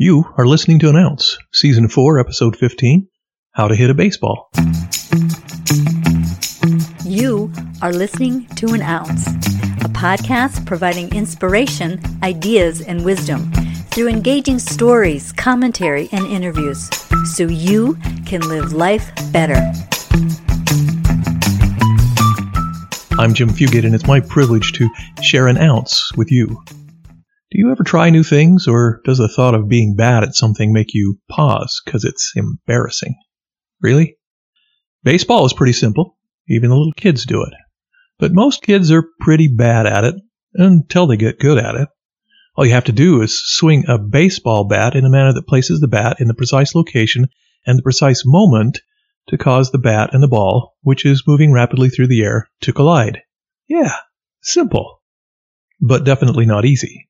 You are listening to An Ounce, Season 4, Episode 15 How to Hit a Baseball. You are listening to An Ounce, a podcast providing inspiration, ideas, and wisdom through engaging stories, commentary, and interviews so you can live life better. I'm Jim Fugate, and it's my privilege to share an ounce with you. Do you ever try new things, or does the thought of being bad at something make you pause because it's embarrassing? Really? Baseball is pretty simple. Even the little kids do it. But most kids are pretty bad at it until they get good at it. All you have to do is swing a baseball bat in a manner that places the bat in the precise location and the precise moment to cause the bat and the ball, which is moving rapidly through the air, to collide. Yeah, simple. But definitely not easy.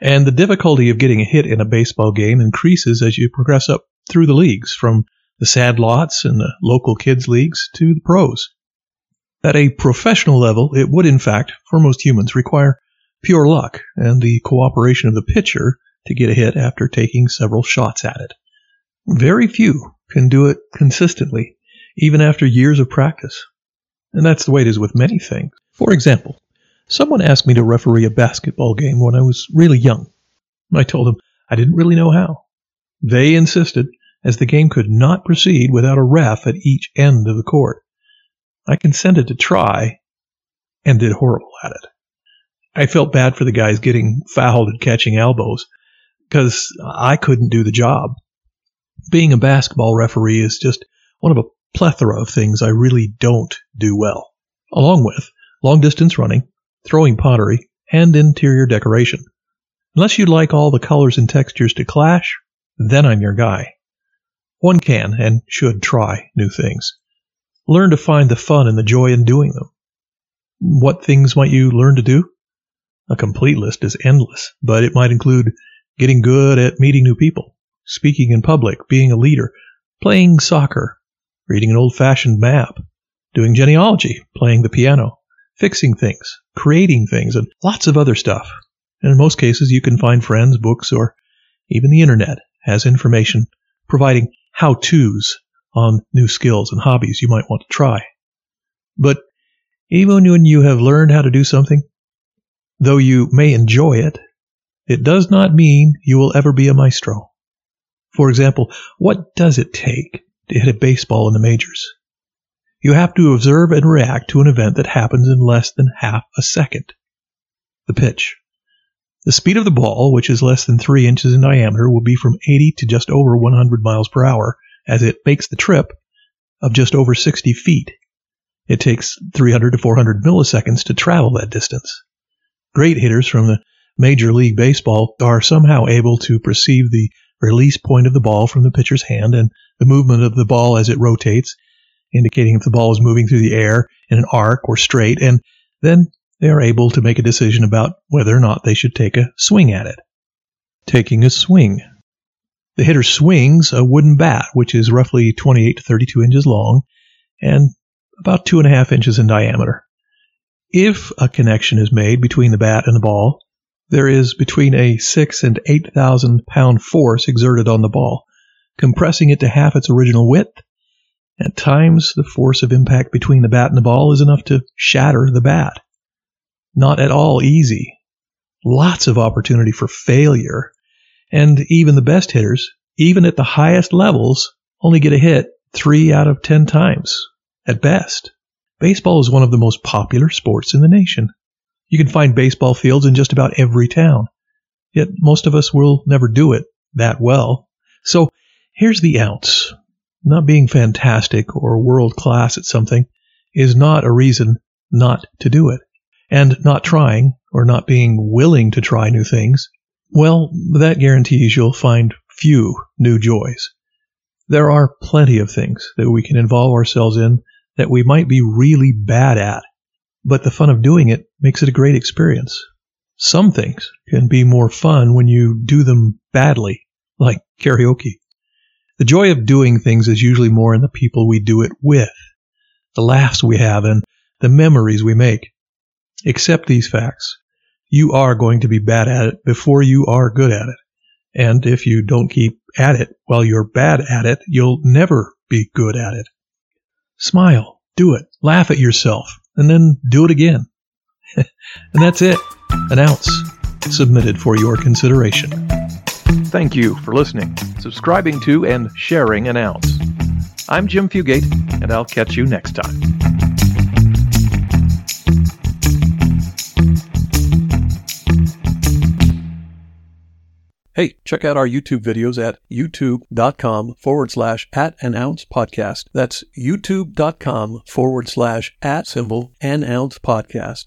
And the difficulty of getting a hit in a baseball game increases as you progress up through the leagues, from the sad lots and the local kids leagues to the pros. At a professional level, it would in fact, for most humans, require pure luck and the cooperation of the pitcher to get a hit after taking several shots at it. Very few can do it consistently, even after years of practice. And that's the way it is with many things. For example, Someone asked me to referee a basketball game when I was really young. I told them I didn't really know how. They insisted, as the game could not proceed without a ref at each end of the court. I consented to try and did horrible at it. I felt bad for the guys getting fouled and catching elbows because I couldn't do the job. Being a basketball referee is just one of a plethora of things I really don't do well, along with long distance running, throwing pottery, and interior decoration. Unless you'd like all the colors and textures to clash, then I'm your guy. One can and should try new things. Learn to find the fun and the joy in doing them. What things might you learn to do? A complete list is endless, but it might include getting good at meeting new people, speaking in public, being a leader, playing soccer, reading an old fashioned map, doing genealogy, playing the piano, fixing things, creating things, and lots of other stuff. And in most cases, you can find friends, books, or even the internet has information providing how to's on new skills and hobbies you might want to try. But even when you have learned how to do something, though you may enjoy it, it does not mean you will ever be a maestro. For example, what does it take to hit a baseball in the majors? You have to observe and react to an event that happens in less than half a second. The pitch. The speed of the ball, which is less than 3 inches in diameter, will be from 80 to just over 100 miles per hour as it makes the trip of just over 60 feet. It takes 300 to 400 milliseconds to travel that distance. Great hitters from the Major League Baseball are somehow able to perceive the release point of the ball from the pitcher's hand and the movement of the ball as it rotates indicating if the ball is moving through the air in an arc or straight, and then they are able to make a decision about whether or not they should take a swing at it. Taking a swing. The hitter swings a wooden bat, which is roughly 28 to 32 inches long and about two and a half inches in diameter. If a connection is made between the bat and the ball, there is between a six and eight thousand pound force exerted on the ball, compressing it to half its original width at times, the force of impact between the bat and the ball is enough to shatter the bat. Not at all easy. Lots of opportunity for failure. And even the best hitters, even at the highest levels, only get a hit three out of ten times, at best. Baseball is one of the most popular sports in the nation. You can find baseball fields in just about every town. Yet most of us will never do it that well. So here's the ounce. Not being fantastic or world class at something is not a reason not to do it. And not trying or not being willing to try new things, well, that guarantees you'll find few new joys. There are plenty of things that we can involve ourselves in that we might be really bad at, but the fun of doing it makes it a great experience. Some things can be more fun when you do them badly, like karaoke. The joy of doing things is usually more in the people we do it with, the laughs we have, and the memories we make. Accept these facts. You are going to be bad at it before you are good at it. And if you don't keep at it while you're bad at it, you'll never be good at it. Smile, do it, laugh at yourself, and then do it again. and that's it. An ounce submitted for your consideration. Thank you for listening, subscribing to, and sharing an ounce. I'm Jim Fugate, and I'll catch you next time. Hey, check out our YouTube videos at youtube.com forward slash at an ounce podcast. That's youtube.com forward slash at symbol an ounce podcast.